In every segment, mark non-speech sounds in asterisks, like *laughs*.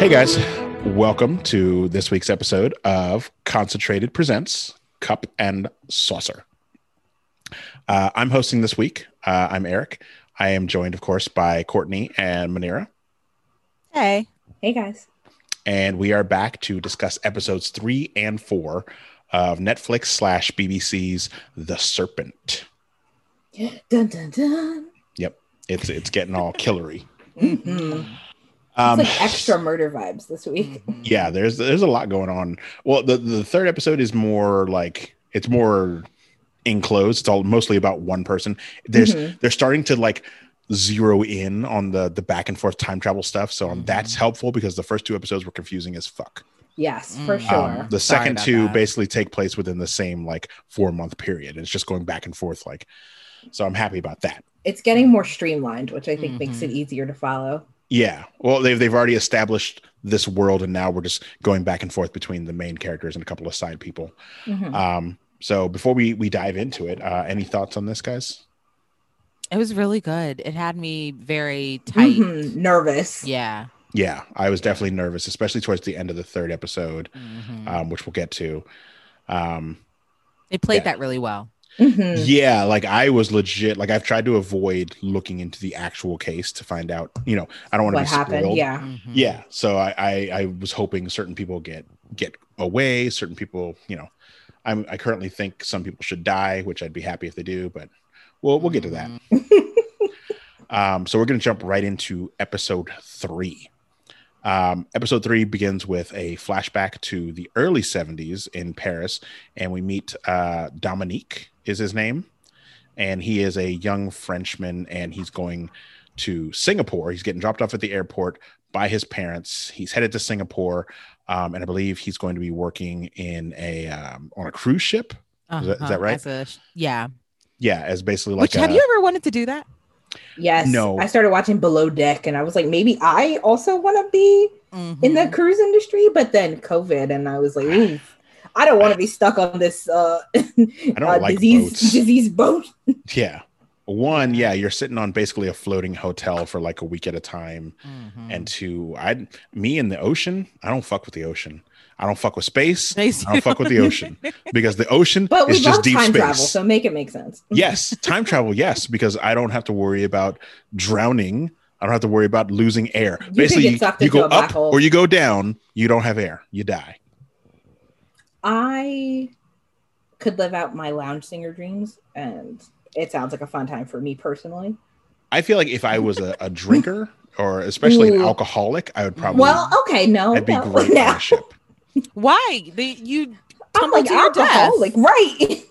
Hey guys, welcome to this week's episode of Concentrated Presents Cup and Saucer. Uh, I'm hosting this week. Uh, I'm Eric. I am joined, of course, by Courtney and Manira, Hey. Hey guys. and we are back to discuss episodes three and four of Netflix slash BBC's The Serpent. Dun dun dun. Yep, it's it's getting all killery. Mhm. Um, it's like extra murder vibes this week. yeah there's there's a lot going on well the the third episode is more like it's more enclosed it's all mostly about one person there's Mhm. they're starting to like zero in on the the back and forth time travel stuff so um, that's helpful because the first two episodes were confusing as fuck Yes, for Mm. sure. um, the Sorry second two that. basically take place within the same like four month period it's just going back and forth like so i'm happy about that it's getting more streamlined, which I think makes Mhm. it easier to follow. Yeah. Well, they've they've already established this world, and now we're just going back and forth between the main characters and a couple of side people. Mhm. Um, so before we we dive into it, uh, any thoughts on this, guys? It was really good. It had me very tight. Mhm. Nervous. Yeah. Yeah, I was definitely nervous, especially towards the end of the third episode, Mhm. um, which we'll get to. Um, they played yeah. that really well. Mhm. yeah, like I was legit. Like I've tried to avoid looking into the actual case to find out. You know, I don't want to What be happened? spoiled. Yeah. Mhm. yeah so I, I i was hoping certain people get get away certain people you know i'm i currently think some people should die which i'd be happy if they do but we'll we'll get to that *laughs* um so we're gonna jump right into episode three um episode three begins with a flashback to the early 70s in paris and we meet uh dominique is his name and he is a young frenchman and he's going to singapore he's getting dropped off at the airport by his parents. He's headed to Singapore, um, and I believe he's going to be working in a um, on a cruise ship. Is that- is that Uh-huh. right? A, yeah. Yeah, as basically like Which have you ever wanted to do that? Yes. No. I started watching Below Deck and I was like, maybe I also want to be in the Mhm. cruise industry, but then COVID and I was like, *sighs* ooh, I don't want to be stuck on this uh, *laughs* don't uh, like disease boats. disease *laughs* boat. *laughs* yeah. One, yeah, you're sitting on basically a floating hotel for like a week at a time, Mhm. and two, I, me in the ocean, I don't fuck with the ocean. I don't fuck with space. They I don't fuck with the *laughs* ocean because the ocean But we is just love deep time space. travel, so make it make sense. *laughs* yes, time travel, yes, because I don't have to worry about drowning. I don't have to worry about losing air. can Basically, you, you go up hole. or you go down. You don't have air. You die. I could live out my lounge singer dreams, and it sounds like a fun time for me personally. I feel like if I was a, a drinker or especially an alcoholic, I would probably. Well, okay, no, I'd be no, great *laughs* on now. a ship. Why? They, you I'm like to your death. alcoholic, right?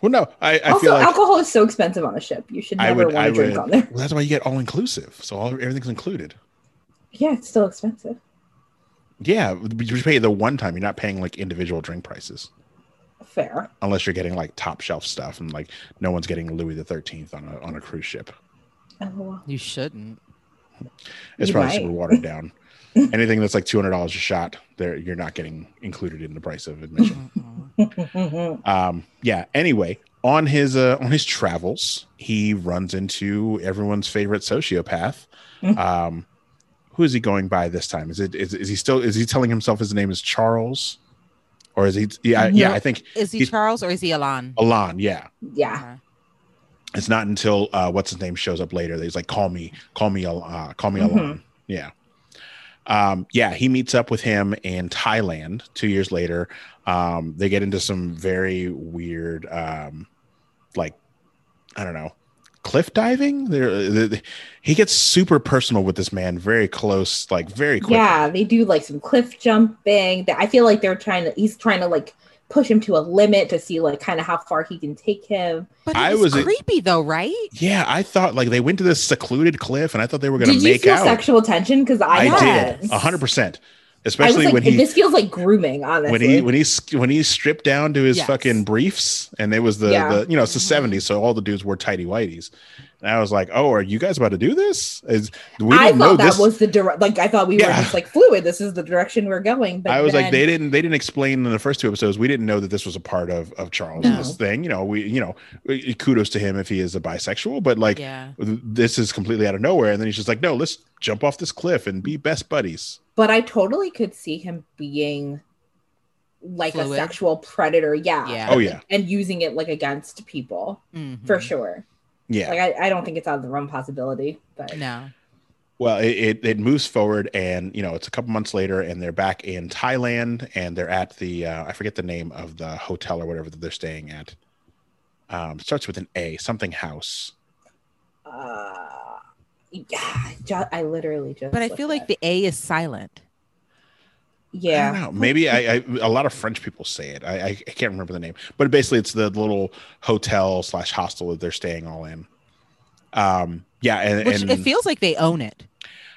Well, no, I, I also, feel like alcohol is so expensive on a ship. You should I never would. want I to drink would. on there. Well, that's why you get all inclusive. So all everything's included. Yeah, it's still expensive. Yeah, but you pay the one time. You're not paying like individual drink prices Fair. unless you're getting like top shelf stuff and like no one's getting Louis the Thirteenth on a on a cruise ship. Oh, You shouldn't. It's You probably might. super watered down. *laughs* Anything that's like two hundred dollars a shot, there you're not getting included in the price of admission. *laughs* Um, yeah. Anyway, on his uh, on his travels, he runs into everyone's favorite sociopath. Mhm. Um, who is he going by this time? Is it is, is he still is he telling himself his name is Charles, or is he? Yeah, yeah. I think Is he Charles or is he Alon? Alon. Yeah. yeah. It's not until uh, what's his name shows up later that he's like, "Call me, call me, Al- uh, call me Mhm. Alon." Yeah, um, yeah. He meets up with him in Thailand two years later. Um, they get into some very weird, um, like I don't know, cliff diving. There, the, he gets super personal with this man, very close, like very quick. Yeah, they do like some cliff jumping. I feel like they're trying to. He's trying to like push him to a limit to see like kind of how far he can take him. But it I was, was- creepy though, right? Yeah, I thought like they went to this secluded cliff, and I thought they were going to Did you make feel out. sexual tension? Because I, I yes. did, a hundred percent. I was Especially like, when he this feels like grooming. Honestly, when he when he when he stripped down to his Yes. fucking briefs and it was the, Yeah. the you know it's the Mhm. 70s so all the dudes wore tighty whities and i was like oh are you guys about to do this is we I didn't know thought that this was the direct. Like I thought we were just like fluid. This is the direction we're going. But i was like they didn't they didn't explain in the first two episodes we didn't know that this was a part of of charles's No. thing you know we you know kudos to him if he is a bisexual but like yeah. this is completely out of nowhere and then he's just like no let's jump off this cliff and be best buddies but I totally could see him being like Fluid. a sexual predator. Yeah. Yeah. Oh yeah, And using it like against people Mhm. for sure. yeah. Like I, I don't think it's out of the realm possibility, but No. Well, it, it it moves forward, and you know it's a couple months later, and they're back in Thailand, and they're at the uh, I forget the name of the hotel or whatever that they're staying at. Um, starts with an A, something house. uh yeah, ju- I literally just But I feel like at- the A is silent. I yeah. don't know. Maybe I, I a lot of French people say it. I, I I can't remember the name, but basically it's the little hotel slash hostel that they're staying all in. Um, yeah, and, Which and it feels like they own it.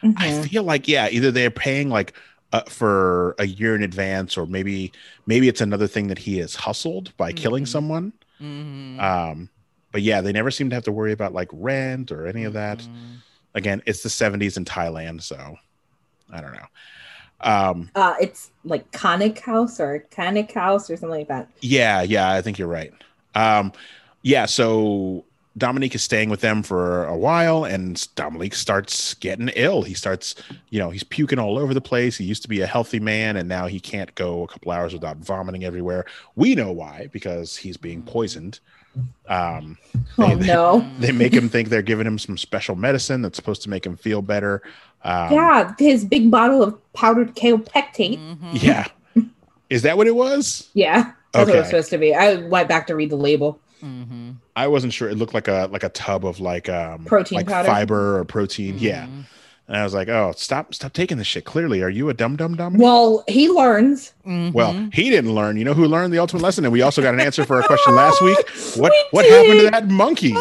I Mhm. feel like yeah, either they're paying like uh, for a year in advance, or maybe maybe it's another thing that he has hustled by killing Mhm. someone. Mhm. Um, but yeah, they never seem to have to worry about like rent or any of that. Again, it's the '70s in Thailand, so I don't know. Um, Uh, it's like Conic House or Conic House or something like that. yeah, yeah, I think you're right. Um, yeah, so Dominique is staying with them for a while, and Dominique starts getting ill. He starts, you know, he's puking all over the place. He used to be a healthy man, and now he can't go a couple hours without vomiting everywhere. We know why because he's being poisoned. Um, Oh They- no. *laughs* they make him think they're giving him some special medicine that's supposed to make him feel better. Um, yeah, his big bottle of powdered kaopectate. Mhm. yeah. Is that what it was? Yeah, that's what Okay. it's supposed to be. I went back to read the label. Mhm. I wasn't sure. It looked like a like a tub of like um Protein like powder. fiber or protein. Yeah. Mhm. And I was like, oh, stop, stop taking this shit. Clearly, are you a dumb, dum dum? Well, he learns. Mhm. Well, he didn't learn. You know who learned the ultimate lesson? And we also got an answer for our question last week. *laughs* What We what happened to that monkey?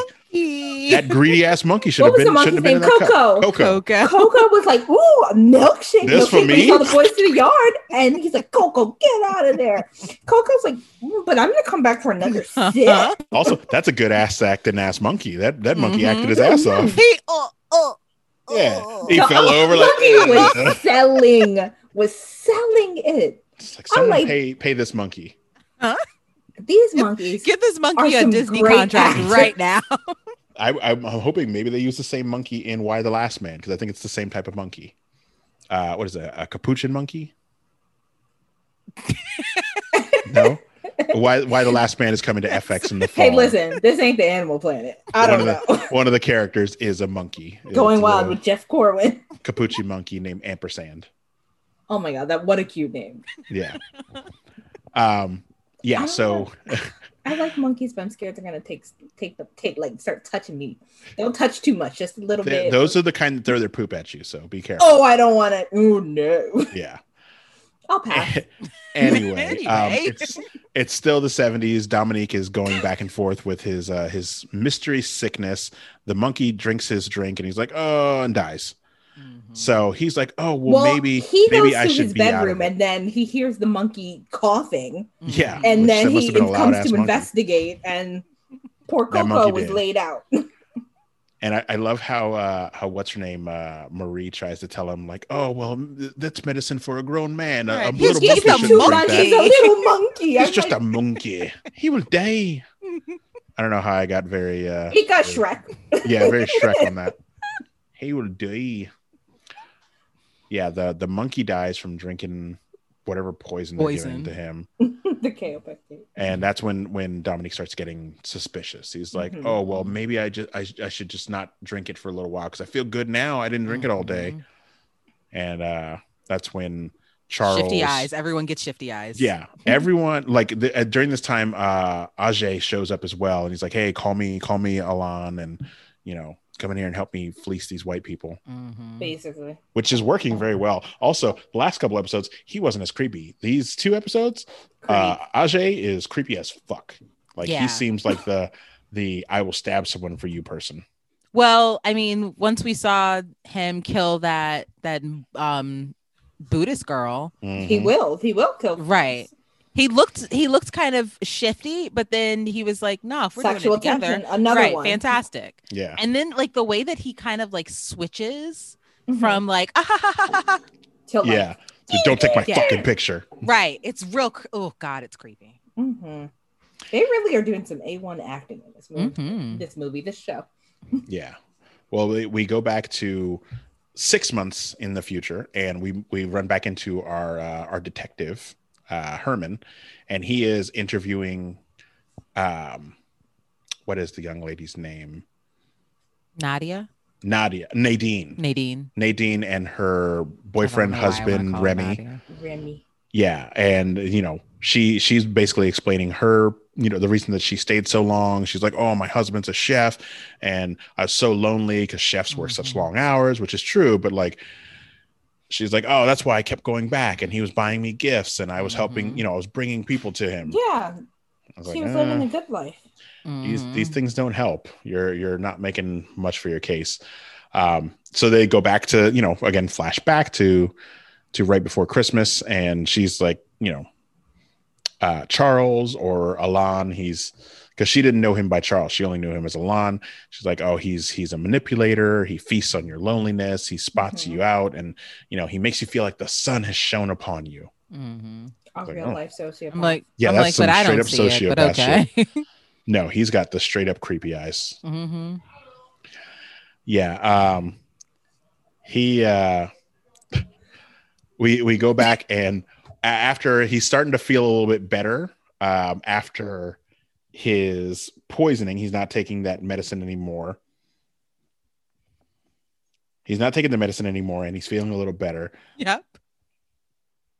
That greedy ass monkey should What have was been the shouldn't have monkey's been in name? that cup. Coco. Coco. Coco was like, "Ooh, a milkshake!" This for milkshake," when he me? saw the boys to the yard, and he's like, "Coco, get out of there!" Coco's like, "Mm, "But I'm gonna come back for another *laughs* sip." Also, that's a good ass acting ass monkey. That that monkey Mhm. acted his ass off. He, oh, oh, Yeah. oh. He fell over like Monkey was selling, was selling it. It's like someone like- pay pay this monkey. Huh? These monkeys. Give this monkey a Disney contract actors. right now. *laughs* I, I'm, I'm hoping maybe they use the same monkey in Y the Last Man because I think it's the same type of monkey. Uh, what is it? A capuchin monkey? *laughs* no. Why Y the Last Man is coming to FX in the *laughs* fall. Hey, listen, this ain't the Animal Planet. I One don't of know. *laughs* One of the characters is a monkey. Going wild with Jeff Corwin. capuchin monkey named Ampersand. Oh my god, that what a cute name. Yeah. Um. Yeah. So I like monkeys, but I'm scared they're gonna take take the take like start touching me. Don't touch too much, just a little th- bit. those are the kind that throw their poop at you. So be careful. Oh, I don't want it. Oh no. Yeah. I'll pass. *laughs* anyway, *laughs* um, it's it's still the 70s. Dominique is going back and forth with his uh, his mystery sickness. The monkey drinks his drink and he's like, oh, and dies. So he's like, oh, well, Well, maybe he maybe goes I to should his be out of bedroom and then he hears the monkey coughing, Yeah. Mhm. and then he have been a comes loud-ass to monkey. investigate, and poor Coco was did. laid out. And I, I love how uh, how what's her name uh, Marie tries to tell him like, oh, well, th- that's medicine for a grown man. A, a little He's monkey just a shouldn't monkey. that. He's a little *laughs* monkey. He's just like, a monkey. He will die. I don't know how I got very uh, he got Shrek. yeah, very *laughs* Shrek on that. He will die. Yeah, the the monkey dies from drinking whatever poison, they're Poison. giving to him, *laughs* the kaopectate. and that's when when Dominique starts getting suspicious. He's like, Mhm. "Oh well, maybe I just I, I should just not drink it for a little while because I feel good now. I didn't drink it all day." Mhm. And uh that's when Charles Shifty eyes. Everyone gets shifty eyes. Yeah, *laughs* everyone like the, uh, during this time, uh Ajay shows up as well, and he's like, "Hey, call me, call me Alan, and you know, come in here and help me fleece these white people." Mhm. Basically, which is working very well. Also, the last couple episodes, he wasn't as creepy. These two episodes, uh, Ajay is creepy as fuck. Like Yeah. he seems like the the I will stab someone for you person. Well, I mean, once we saw him kill that that um Buddhist girl, he Mhm. will. He will kill. right? He looked he looked kind of shifty, but then he was like, "No, if we're Sexual doing it together, tension. Another right? one. Fantastic." Yeah, And then like the way that he kind of like switches Mhm. from like ah, ha, ha, ha, ha, ha. Like, yeah. So don't take my Yeah. fucking picture. right, it's real. cr- Oh God, it's creepy. Mhm. They really are doing some A1 acting in this movie. Mhm. This movie, this show. *laughs* Yeah. Well, we, we go back to six months in the future, and we we run back into our uh, our detective uh, Herman, and he is interviewing. Um, what is the young lady's name? Nadia, Nadia, Nadine, Nadine, Nadine, and her boyfriend, know why I wanna husband Remy. Remy. Yeah, and you know, she she's basically explaining her, you know, the reason that she stayed so long. She's like, "Oh, my husband's a chef, and I was so lonely because chefs work such Mhm. long hours," which is true. But like, she's like, "Oh, that's why I kept going back, and he was buying me gifts, and I was helping, Mhm. you know, I was bringing people to him." Yeah, was she like, was living "Uh, a good life. these these Mhm. things don't help. You're you're not making much for your case. Um, so they go back to you know again flashback to to right before Christmas, and she's like you know uh, Charles or Alan. He's because she didn't know him by Charles. She only knew him as Alan. She's like, oh, he's he's a manipulator. He feasts on your loneliness. He spots Mhm. you out, and you know he makes you feel like the sun has shone upon you. Mhm. A Like, real oh. life sociopath. I'm like, Yeah, I'm that's like, some but I don't straight up see it. But sociopath okay. *laughs* No, he's got the straight up creepy eyes. hmm Yeah. Um he uh we we go back and after he's starting to feel a little bit better um after his poisoning, he's not taking that medicine anymore. He's not taking the medicine anymore and he's feeling a little better. Yep.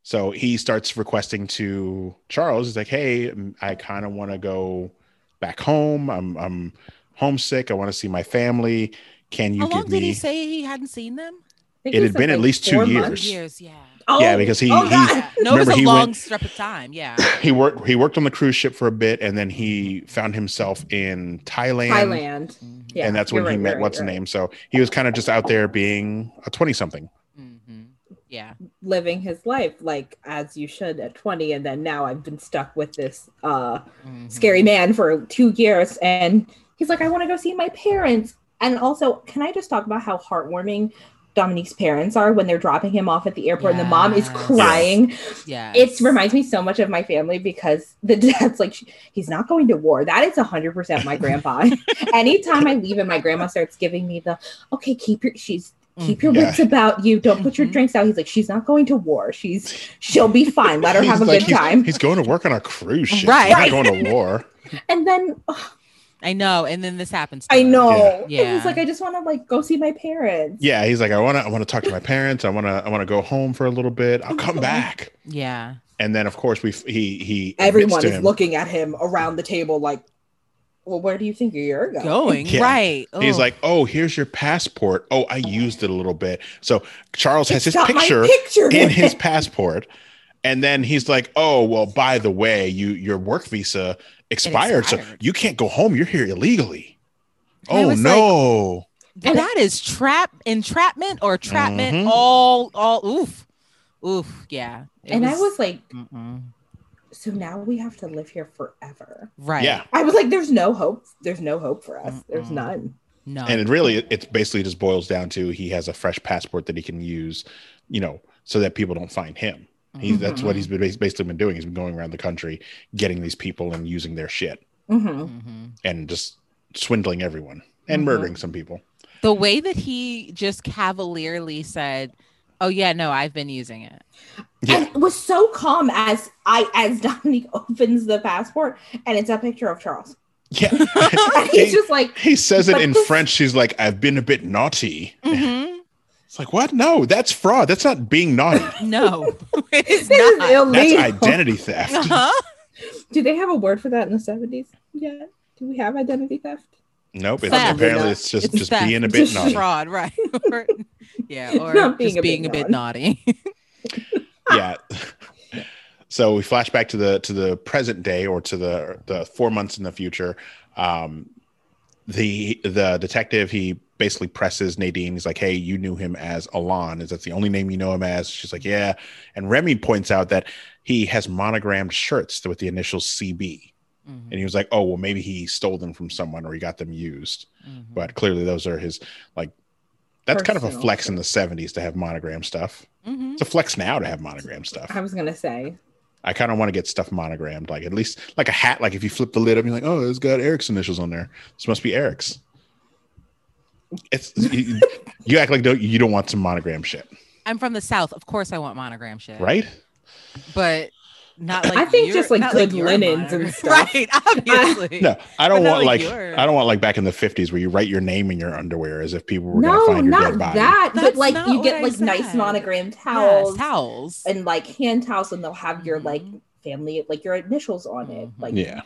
So he starts requesting to Charles. He's like, "Hey, I kind of want to go back home. I'm I'm homesick. I want to see my family. Can you How long give did me?" he say he hadn't seen them? I think It had said, been at least two years. Years, yeah. Oh, Yeah, because he- oh, he- God. Yeah. No, it Remember, was a he long went- strip of time. Yeah. *clears throat* he worked he worked on the cruise ship for a bit and then he found himself in Thailand. Thailand. Mhm. Yeah, and that's you're when he right, met right, what's you're the name. So he was kind of just out there being a 20 something. Mhm. Yeah. living his life like as you should at 20 and then now i've been stuck with this uh Mhm. scary man for two years and he's like i want to go see my parents and also can i just talk about how heartwarming dominique's parents are when they're dropping him off at the airport and the mom is crying Yeah. it reminds me so much of my family because the *laughs* dad's like he's not going to war that is 100% my grandpa *laughs* anytime i leave and my grandma starts giving me the okay keep your she's keep your Mhm. Yeah. wits about you don't put your Mhm. drinks out he's like she's not going to war she's she'll be fine let her *laughs* have a like, good he's- time He's, going to work on a cruise ship. Right. He's not going to war. and then ugh, I know. And then this happens. to i know Yeah. it was like i just want to like go see my parents Yeah, he's like, I want to I want to talk to my parents. I want to I want to go home for a little bit. I'll come back. Yeah. And then of course we he he admits everyone is him- looking at him around the table like well where do you think you're going Going. Yeah. Right. He's Ugh. like, "Oh, here's your passport. Oh, I used it a little bit." So Charles has his It's got my picture picture in his *laughs* passport, and then he's like, "Oh, well, by the way, you your work visa expired, so you can't go home. You're here illegally." And Oh was no! And- that is trap entrapment or trapment Mhm. all all oof oof yeah It and i was like mm-mm. so now we have to live here forever right Yeah, I was like, "There's no hope. There's no hope for us. There's Mm-mm. none." no and it really it basically just boils down to he has a fresh passport that he can use, you know, so that people don't find him. He's that's what Mhm. he's been basically been doing. He's been going around the country getting these people and using their shit hmm Mhm. and just swindling everyone and Mhm. murdering some people. the way that he just cavalierly said oh yeah no i've been using it Yeah. And it was so calm as I as *laughs* Dominique opens the passport and it's a picture of Charles. Yeah. *laughs* And he's just like, He says it in this- French. She's like, I've been a bit naughty. Mhm. It's like, what? No, that's fraud. That's not being naughty. *laughs* no *laughs* it is "This is not That's identity theft. uh-huh. Do they have a word for that in the seventies? Yeah. Do we have identity theft? Nope. It's, apparently, it's just It's just theft. being a bit Just naughty. fraud right *laughs* or, yeah or Not being just a bit being a bit naughty yeah. So we flash back to the to the present day or to the the four months in the future. Um, the the detective he basically presses Nadine. He's like, "Hey, you knew him as Alon. Is that the only name you know him as?" She's like, "Yeah." And Remy points out that he has monogrammed shirts with the initials CB. Mhm. And he was like, "Oh, well, maybe he stole them from someone or he got them used." Mhm. But clearly, those are his like. That's kind of a flex in the '70s to have monogram stuff. Mhm. It's a flex now to have monogram stuff. I was gonna say. I kind of want to get stuff monogrammed, like at least like a hat. Like if you flip the lid up, you're like, "Oh, it's got Eric's initials on there. This must be Eric's." It's you, you act like don't, you don't want some monogram shit, I'm from the south. Of course, I want monogram shit. right? But not like I think your- just, like, good your linens and stuff. *laughs* Right. Obviously. No, I don't want like, like. I don't want like back in the fifties where you write your name in your underwear as if people were No, gonna find your not dead body. that. But like you get I like nice said. monogrammed Yes, towels towels. and like hand towels, and they'll have your like Mhm. family, like your initials on it. Like Yeah,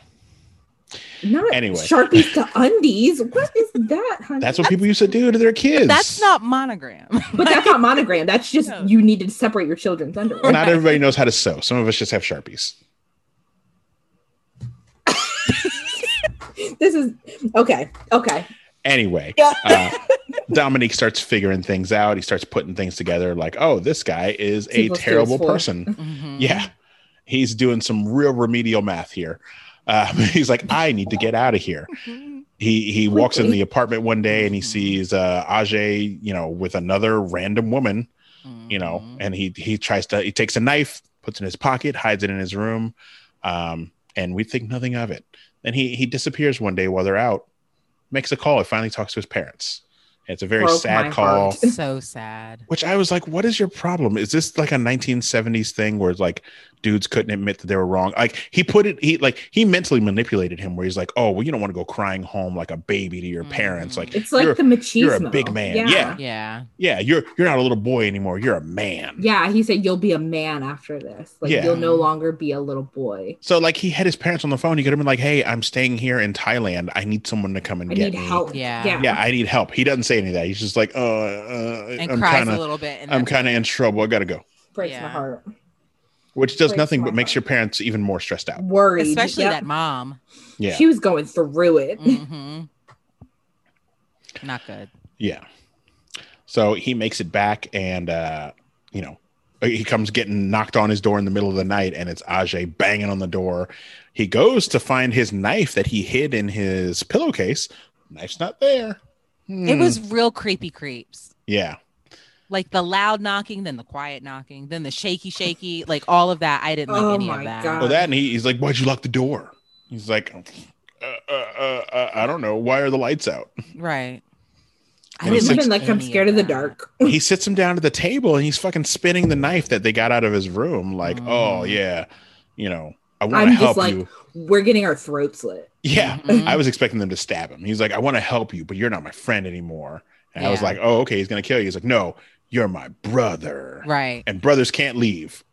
not Anyway. sharpies to *laughs* undies. What is that, honey? that's what people used to do to their kids. That's not monogram. *laughs* But that's not monogram. That's *laughs* just No. you need to separate your children's underwear. Not everybody knows how to sew. Some of us just have sharpies. this is okay. Okay. Anyway, Yeah. uh, Dominique starts figuring things out. He starts putting things together. Like, oh, this guy is Two a plus terrible four. person. Mhm. Yeah, he's doing some real remedial math here. Um, *laughs* he's like, I need to get out of here. *laughs* He he walks in the apartment one day and he Mhm. sees uh, Ajay, you know, with another random woman, you know, Mhm. and he he tries to he takes a knife, puts it in his pocket, hides it in his room, um, and we think nothing of it. Then he he disappears one day while they're out, makes a call. He finally talks to his parents. It's a very Broke sad call. heart. so sad. Which I was like, what is your problem? Is this like a 1970s thing where it's like dudes couldn't admit that they were wrong? Like he put it, he like he mentally manipulated him where he's like, oh, well, you don't want to go crying home like a baby to your parents. Mhm. Like, It's like You're- the machismo. you're a big man. Yeah. Yeah. yeah, you're you're not a little boy anymore. You're a man. Yeah, he said you'll be a man after this. Like Yeah. you'll no longer be a little boy. So like he had his parents on the phone. He could have been like, hey, I'm staying here in Thailand. I need someone to come and I get need me. help. Yeah. Yeah. Yeah, I need help. He doesn't say any of that. He's just like, uh, uh And I'm cries kind a of little bit. And I'm kind of in trouble. I gotta go. Breaks my heart. Which does Breaks nothing my but makes heart. your parents even more stressed out. Worried. especially Yep. that mom. Yeah. She was going through it. hmm Not good. Yeah. So he makes it back and uh, you know, he comes getting knocked on his door in the middle of the night and it's Ajay banging on the door. He goes to find his knife that he hid in his pillowcase. Knife's not there. It Hmm. was real creepy creeps. yeah. Like the loud knocking, then the quiet knocking, then the shaky, shaky, like all of that. I didn't like Oh any my of that. God. Well, that and he, he's like, "Why'd you lock the door?" He's like, uh, uh, uh, uh, "I don't know. Why are the lights out?" Right. I And he didn't said- Even like I'm scared of the dark. he sits him down at the table and he's fucking spinning the knife that they got out of his room. Like, "Oh Mhm. yeah, you know, I want I'm to just help like- you." We're getting our throats slit. Yeah, Mhm. I was expecting them to stab him. He's like, I want to help you, but you're not my friend anymore. And I was like, oh, okay, he's gonna kill you. He's like, no, you're my brother. Right. And brothers can't leave.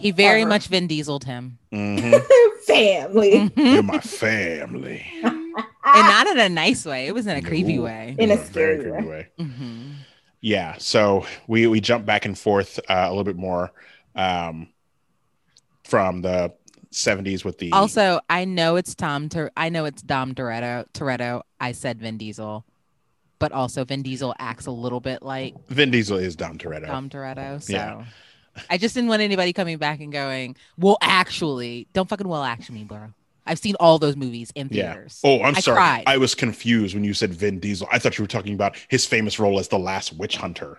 He very Ever. much Vin Dieseled him. Mhm. *laughs* Family. Mhm. you're my family. *laughs* and not in a nice way. It was in a creepy Ooh, way. In a very creepy way. way. Mhm. Yeah. So we we jump back and forth uh, a little bit more um, from the 70s with the Also, I know it's Tom. Tor- I know it's Dom Toretto. Toretto. I said Vin Diesel, but also Vin Diesel acts a little bit like Vin Diesel is Dom Toretto. Dom Toretto. So Yeah. I just didn't want anybody coming back and going, "Well, actually, don't fucking well actually me, bro." I've seen all those movies in Yeah. theaters. Oh, I'm I sorry. cried. I was confused when you said Vin Diesel. I thought you were talking about his famous role as the last witch hunter.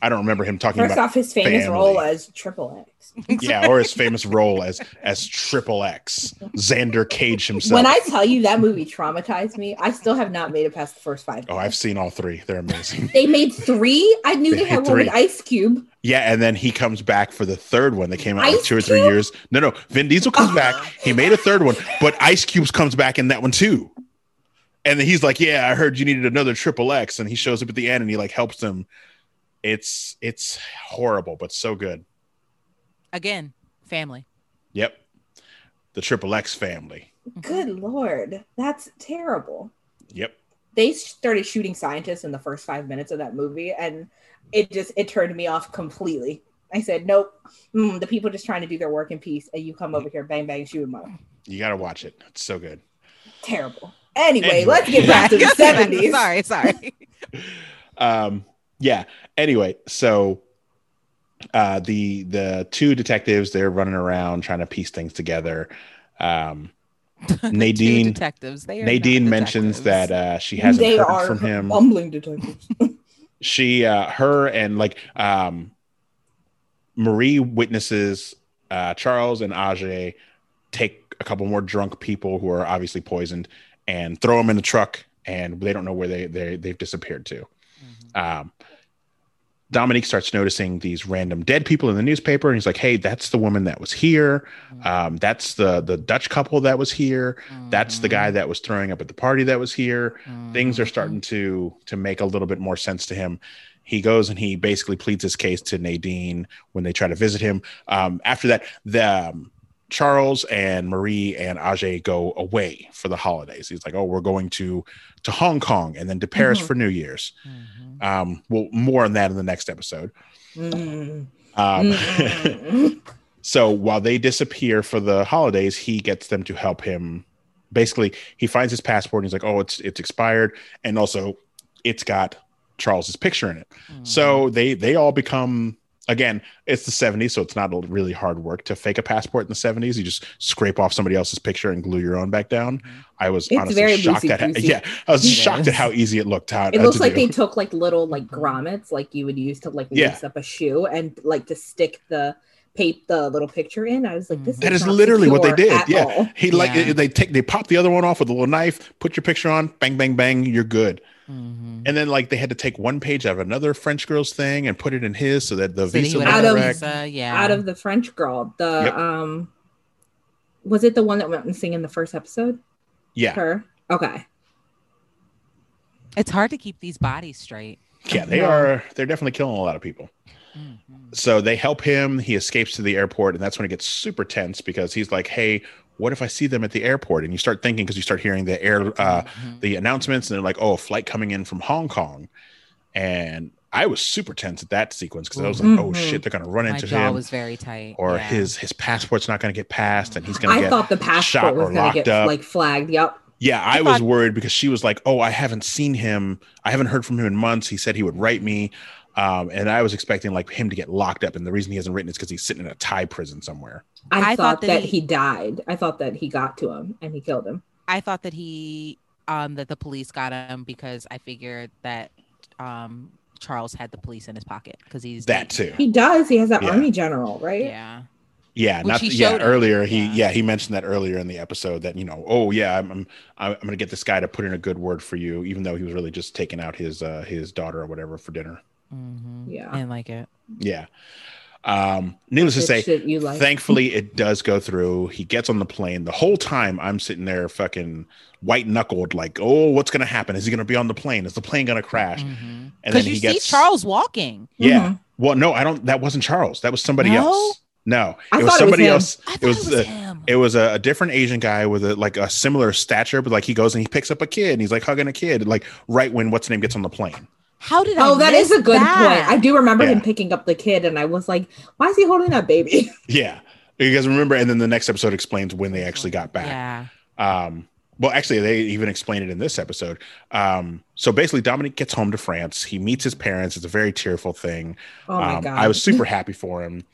I don't remember him talking First about off, his famous family. role as Triple X. *laughs* yeah, or his famous role as as Triple X, Xander Cage himself. When I tell you that movie traumatized me, I still have not made it past the first five. oh, I've seen all three. They're amazing. They made three. I knew They they, had made one with. Ice Cube. Yeah, and then he comes back for the third one that came out like Ice two or three years. No, no, Vin Diesel comes uh-huh. back. He made a third one, but Ice Cubes comes back in that one too. And then he's like, "Yeah, I heard you needed another Triple X," and he shows up at the end and he like helps them. It's it's horrible, but so good. Again, family. Yep, the Triple X family. Good lord, that's terrible. Yep. They started shooting scientists in the first five minutes of that movie, and it just it turned me off completely. I said, "Nope, mm, the people just trying to do their work in peace, and you come over here, bang bang, shoot them up." You gotta watch it. It's so good. Terrible. Anyway, Anyway. let's get back to the *laughs* seventies. Sorry, sorry. *laughs* um yeah anyway so uh the the two detectives they're running around trying to piece things together um *laughs* Nadine- detectives. They are nadine not mentions that uh she hasn't They heard are from him bumbling detectives. She uh her and like um marie witnesses uh charles and ajay take a couple more drunk people who are obviously poisoned and throw them in the truck and they don't know where they they they've disappeared to. Mhm. Um, Dominique starts noticing these random dead people in the newspaper, and he's like, "Hey, that's the woman that was here. Um, that's the the Dutch couple that was here. That's the guy that was throwing up at the party that was here." Things are starting to to make a little bit more sense to him. He goes and he basically pleads his case to Nadine when they try to visit him. Um, after that, the um, Charles and Marie and Ajay go away for the holidays. He's like, "Oh, we're going to to Hong Kong and then to Paris Mhm. for New Year's." Mhm. Um, well, more on that in the next episode. Mm. Um, *laughs* *laughs* so while they disappear for the holidays, he gets them to help him. Basically, he finds his passport and he's like, "Oh, it's it's expired," and also it's got Charles's picture in it. Mhm. So they they all become again. It's the '70s, so it's not a really hard work to fake a passport in the '70s. You just scrape off somebody else's picture and glue your own back down. Mhm. I was It's honestly very shocked at how, yeah, I was It shocked at how easy it looked. How, It looks like do. they took like little like grommets like you would use to like Yeah. lace up a shoe and like to stick the pape the little picture in. I was like, this That is is literally what they did. Yeah. all. He like Yeah. they take they pop the other one off with a little knife, put your picture on, bang bang bang, you're good. Mhm. And then like they had to take one page out of another French girl's thing and put it in his so that the So visa you would was have Out of- correct. visa, yeah. Out of the French girl, the Yep. um, was it the one that went missing in the first episode? Yeah, Her. Okay. it's hard to keep these bodies straight. yeah, they Yeah. are. They're definitely killing a lot of people. Mhm. So they help him. He escapes to the airport, and that's when it gets super tense because he's like, "Hey, what if I see them at the airport?" And you start thinking because you start hearing the air uh, Mhm. the announcements, and they're like, "Oh, a flight coming in from Hong Kong," and I was super tense at that sequence because I was like, "Oh Mhm. shit, they're gonna run My into jaw him." was very tight. or yeah. his his passport's not going to get passed and he's going to I get thought the shot passport was or gonna locked get up. like flagged. Yep. yeah i, I was worried because she was like oh i haven't seen him i haven't heard from him in months he said he would write me um, and i was expecting like him to get locked up and the reason he hasn't written is because he's sitting in a thai prison somewhere I, I thought, thought that that he- he... died. I thought that he got to him and he killed him. I thought that he um that the police got him because I figured that um Charles had the police in his pocket because he's that too He does. He has that Yeah. army general, right? Yeah. yeah Which not yeah him. earlier he Yeah. yeah. he mentioned that earlier in the episode that you know oh yeah i'm i'm, I'm going to get this guy to put in a good word for you even though he was really just taking out his uh his daughter or whatever for dinner Mhm. Yeah. I didn't like it. yeah um needless to say you like. Thankfully, it does go through. He gets on the plane. The whole time, I'm sitting there, fucking white knuckled, like, "Oh, what's gonna happen? Is he gonna be on the plane? Is the plane gonna crash?" Because And then you he see gets Charles walking. Yeah. Mhm. Well, no, I don't. That wasn't Charles. That was somebody No? else. No, I it was thought it was somebody else. I thought It was, it was him. It was a, a different Asian guy with a like a similar stature, but like he goes and he picks up a kid and he's like hugging a kid, like right when what's his name gets on the plane. How did I? Oh, that is miss a good that? point. I do remember him picking up the kid, and I was like, "Why is he holding that baby?" *laughs* Yeah, you guys remember? And then the next episode explains when they actually got back. Yeah. Um, well, actually, they even explain it in this episode. Um, so basically, Dominique gets home to France. He meets his parents. It's a very tearful thing. Oh my um, god! I was *laughs* super happy for him.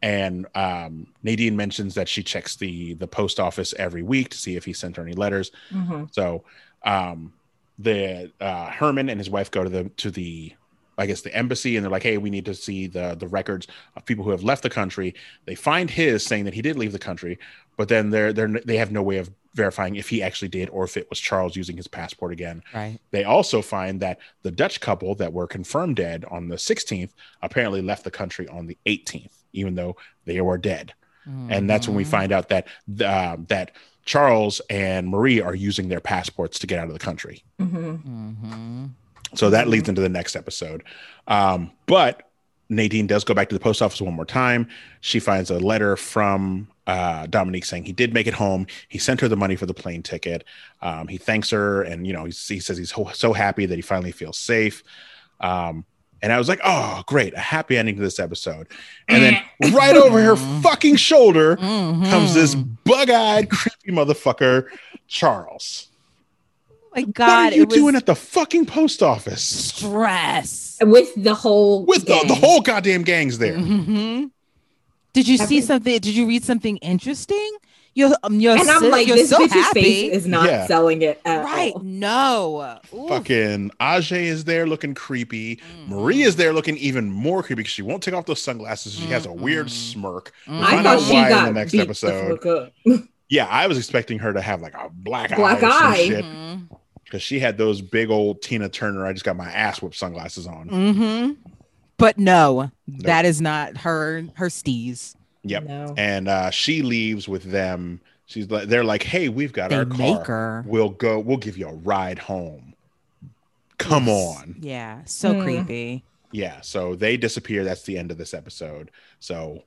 And um, Nadine mentions that she checks the the post office every week to see if he sent her any letters. Mhm. So um, the uh, Herman and his wife go to the to the I guess the embassy and they're like, hey, we need to see the the records of people who have left the country. They find his saying that he did leave the country, but then they're they're they have no way of verifying if he actually did or if it was Charles using his passport again. Right. They also find that the Dutch couple that were confirmed dead on the 16th apparently left the country on the 18th, even though they were dead. And that's when we find out that uh, that Charles and Marie are using their passports to get out of the country. Mhm. Mhm. So that leads into the next episode. Um, but Nadine does go back to the post office one more time. She finds a letter from uh, Dominique saying he did make it home. He sent her the money for the plane ticket. Um, he thanks her, and you know he, he says he's so, so happy that he finally feels safe. Um, and I was like, oh, great, a happy ending to this episode. And then right over her fucking shoulder comes this bug-eyed, creepy motherfucker, Charles. My what God, are you it doing at the fucking post office? stress. With the whole with the, the whole goddamn gang's there. Mhm. Did you see something? Did you read something interesting? You're, um, you're, and I'm so, like, you're this so bitch's happy. face is not Yeah. selling it at right? all. No. Oof. Fucking Ajay is there looking creepy. Mhm. Marie is there looking even more creepy because she won't take off those sunglasses. She has a weird Mhm. smirk. Mhm. I find thought out she why in got the next beat episode. the. *laughs* Yeah, I was expecting her to have like a black, Black eye. Or some eye. Because she had those big old Tina Turner. I just got my ass whipped sunglasses on. Mm-hmm. But no, that is not her her steez. Yep. No. And uh, she leaves with them. She's like, they're like, hey, we've got They our make car. her. We'll go. We'll give you a ride home. Come Yes. on. Yeah, so Hmm. creepy. Yeah. So they disappear. That's the end of this episode. So,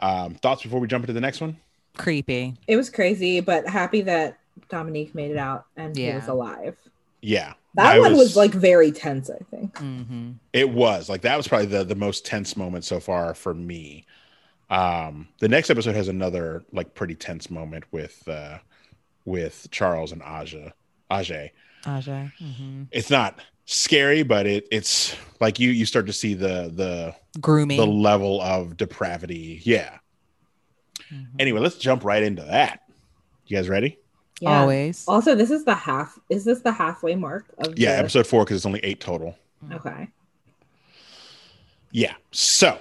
um, thoughts before we jump into the next one? Creepy. It was crazy, but happy that Dominique made it out and he was alive. Yeah. That I one was, like very tense, I think. Mm-hmm. It was like that was probably the the most tense moment so far for me. Um, the next episode has another like pretty tense moment with uh with Charles and Aja. Ajay. Ajay. Mm-hmm. It's not scary, but it it's like you you start to see the the Grooming. the level of depravity. Yeah. Mhm. Anyway, let's jump right into that. You guys ready? Yeah. Always. Also, this is the half. Is this the halfway mark of Yeah, the- episode four because it's only eight total. Okay. Yeah. So,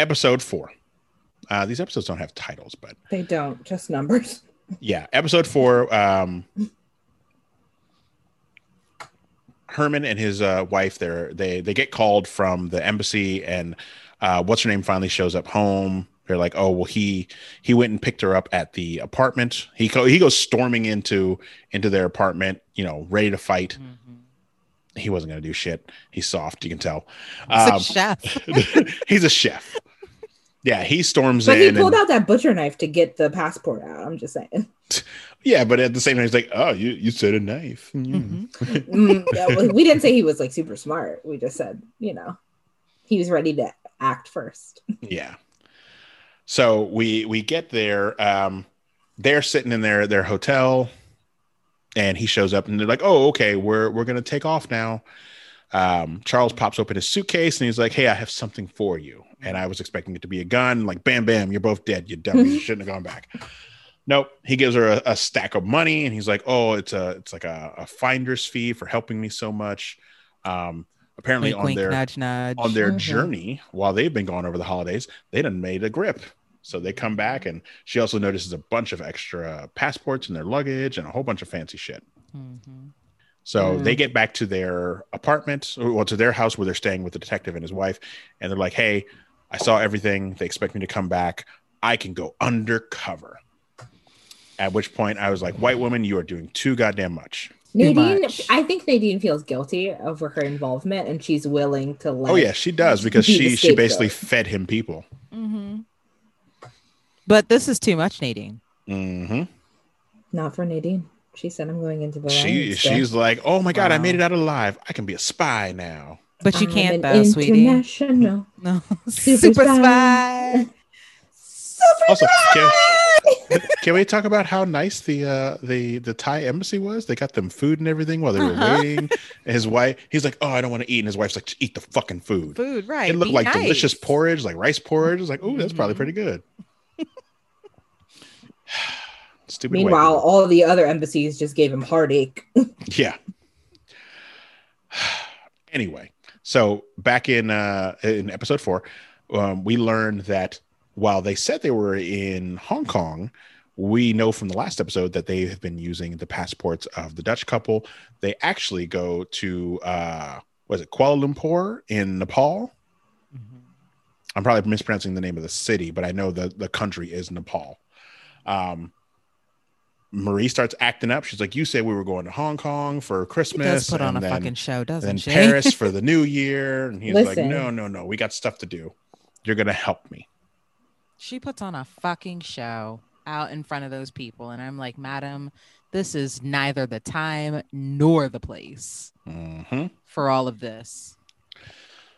episode four. Uh, these episodes don't have titles, but They don't just numbers. *laughs* yeah, episode four. Um, Herman and his uh, wife, they're, they they get called from the embassy, and uh, what's her name finally shows up home. They're like, oh well, he he went and picked her up at the apartment. He go, he goes storming into into their apartment, you know, ready to fight. Mhm. He wasn't gonna do shit. He's soft, you can tell. It's Um, a chef. *laughs* he's a chef. Yeah, he storms in. But he pulled and- out that butcher knife to get the passport out. I'm just saying. *laughs* yeah, but at the same time, he's like, "Oh, you you said a knife." Mm. Mhm. *laughs* Mm, yeah, well, we didn't say he was like super smart. We just said, you know, he was ready to act first. *laughs* Yeah. So we we get there. Um, they're sitting in their their hotel, and he shows up, and they're like, "Oh, okay, we're we're gonna take off now." Um, Charles pops open his suitcase, and he's like, "Hey, I have something for you." And I was expecting it to be a gun. Like, bam, bam, you're both dead. You dummy. You *laughs* shouldn't have gone back. Nope. He gives her a, a stack of money, and he's like, "Oh, it's a it's like a, a finder's fee for helping me so much." Um, apparently, wink, on wink, their nudge, nudge. on their Mhm. journey while they've been gone over the holidays, they done made a grip. So they come back and she also notices a bunch of extra passports in their luggage and a whole bunch of fancy shit. Mhm. So Mm. they get back to their apartment, well, to their house where they're staying with the detective and his wife. And they're like, hey, I saw everything. They expect me to come back. I can go undercover. At which point I was like, white woman, you are doing too goddamn much. Nadine, much. I think Nadine feels guilty over her involvement, and she's willing to let. Oh, yeah, she does because she, she basically scapegoat. fed him people. Mhm. But this is too much, Nadine. hmm Not for Nadine. She said, "I'm going into the." she lion's den." she's like, oh my god, I made it out alive. I can be a spy now. But you I'm can't an though, sweetie. International. *laughs* No. Super Super, spy. spy. Also, can, *laughs* can we talk about how nice the uh the the Thai embassy was? They got them food and everything while they were Uh-huh. waiting. And his wife, he's like, oh, I don't want to eat, and his wife's like, eat the fucking food. Food, right. it looked Be like nice. delicious porridge, like rice porridge. It's like, oh, that's probably Mhm. pretty good. Stupid. Meanwhile, people. all the other embassies just gave him heartache. *laughs* yeah. *sighs* anyway, so back in uh in episode four, um, we learned that while they said they were in Hong Kong, we know from the last episode that they have been using the passports of the Dutch couple. They actually go to uh was it Kuala Lumpur in Nepal? Mhm. I'm probably mispronouncing the name of the city, but I know the the country is Nepal. Um, Marie starts acting up. She's like, "You said we were going to Hong Kong for She Christmas, does put on and a then, fucking show, doesn't then she? Paris for *laughs* the New Year." And he's like, "No, no, no. We got stuff to do. You're gonna help me." she puts on a fucking show out in front of those people. And I'm like, Madam, this is neither the time nor the place hmm for all of this.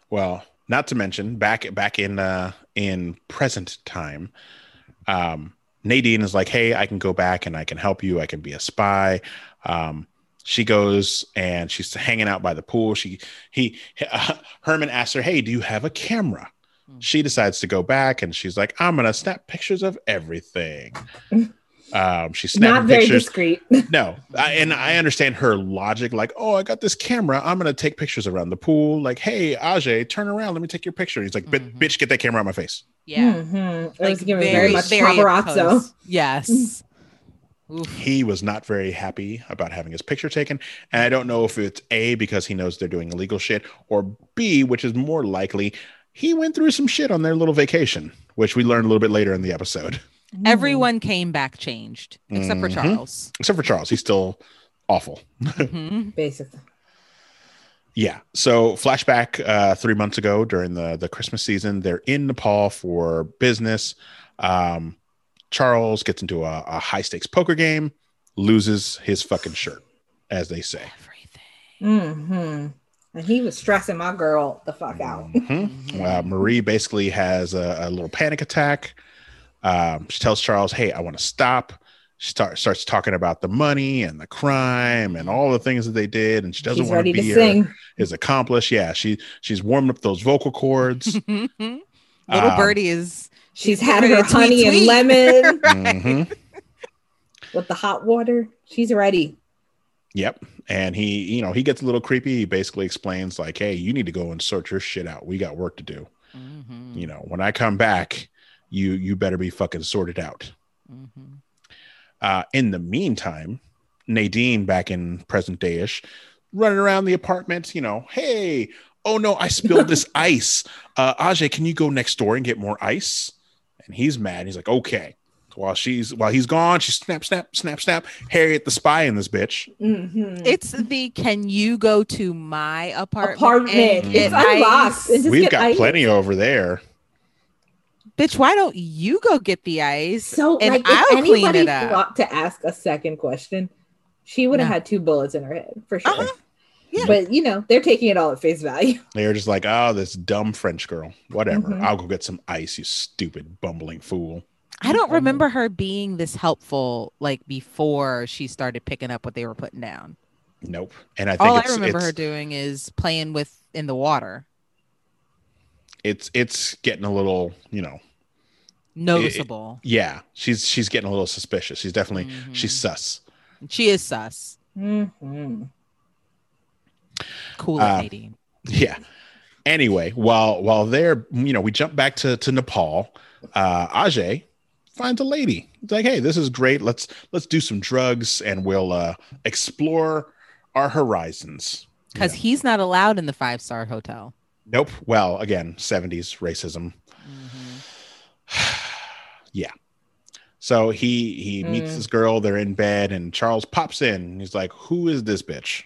Well, not to mention back back in uh in present time, um, Nadine is like, "Hey, I can go back and I can help you. I can be a spy." Um, she goes and she's hanging out by the pool. She he *laughs* Herman asks her, "Hey, do you have a camera?" Hmm. She decides to go back and she's like, "I'm gonna snap pictures of everything." *laughs* Um, she's snapping Not very pictures. discreet. *laughs* No, I, and I understand her logic. Like, oh, I got this camera. I'm gonna take pictures around the pool. Like, hey, Ajay, turn around. Let me take your picture. He's like, "Bi- Mhm. bitch, get that camera out my face. Yeah. Mhm. It Like, was very, much very paparazzo. close. Yes. *laughs* Oof. he was not very happy about having his picture taken. And I don't know if it's A, because he knows they're doing illegal shit, or B, which is more likely, he went through some shit on their little vacation, which we learned a little bit later in the episode. *laughs* Everyone came back changed except for Mhm. Charles. Except for Charles. He's still awful. Mhm. *laughs* basically. Yeah. So flashback uh, three months ago during the the Christmas season, they're in Nepal for business. Um, Charles gets into a, a high stakes poker game, loses his fucking shirt, as they say. Everything. hmm And he was stressing my girl the fuck out. Mhm. *laughs* Uh, Marie basically has a, a little panic attack. Um, she tells Charles, "Hey, I want to stop." She start, starts talking about the money and the crime and all the things that they did, and she doesn't She's want to be to her- his accomplice. Yeah, she she's warming up those vocal cords. *laughs* Little Um, birdie is She's getting had her to tweet, honey and lemon *laughs* right. Mhm. with the hot water. She's ready. Yep. And he, you know, he gets a little creepy. He basically explains, like, hey, you need to go and sort your shit out. We got work to do. Mhm. You know, when I come back, you you better be fucking sorted out. Mhm. Uh, in the meantime, Nadine back in present day-ish, running around the apartment, you know, hey, oh no, I spilled this *laughs* ice. Uh Ajay, can you go next door and get more ice? And he's mad. He's like, okay. While she's while he's gone, she snap, snap, snap, snap. Harriet the spy in this bitch. Mhm. It's the can you go to my apartment? Apartment. and get It's unlocked. ice? And just We've got ice. plenty over there. Bitch, why don't you go get the ice? So, and like, I'll if clean anybody it up. thought to ask a second question, she would have No. had two bullets in her head for sure. Uh-huh. Yeah. But you know, they're taking it all at face value. *laughs* They're just like, oh, this dumb French girl. Whatever. Mhm. I'll go get some ice, you stupid bumbling fool. I don't Mhm. remember her being this helpful like before she started picking up what they were putting down. Nope. And I think All I remember it's, her doing is playing with in the water. it's it's getting a little, you know, Noticeable. yeah. She's she's getting a little suspicious. She's definitely Mhm. she's sus. She is sus. Mhm. Cool Uh, Nadine. Yeah. Anyway, while while they're you know, we jump back to to Nepal. Uh Ajay finds a lady. It's like, hey, this is great. Let's let's do some drugs and we'll uh explore our horizons. Because he's not allowed in the five star hotel. Nope. Well, again, 70s racism. *sighs* *sighs* *sighs* yeah. So he he meets Mm. this girl. They're in bed, and Charles pops in. And he's like, "Who is this bitch?"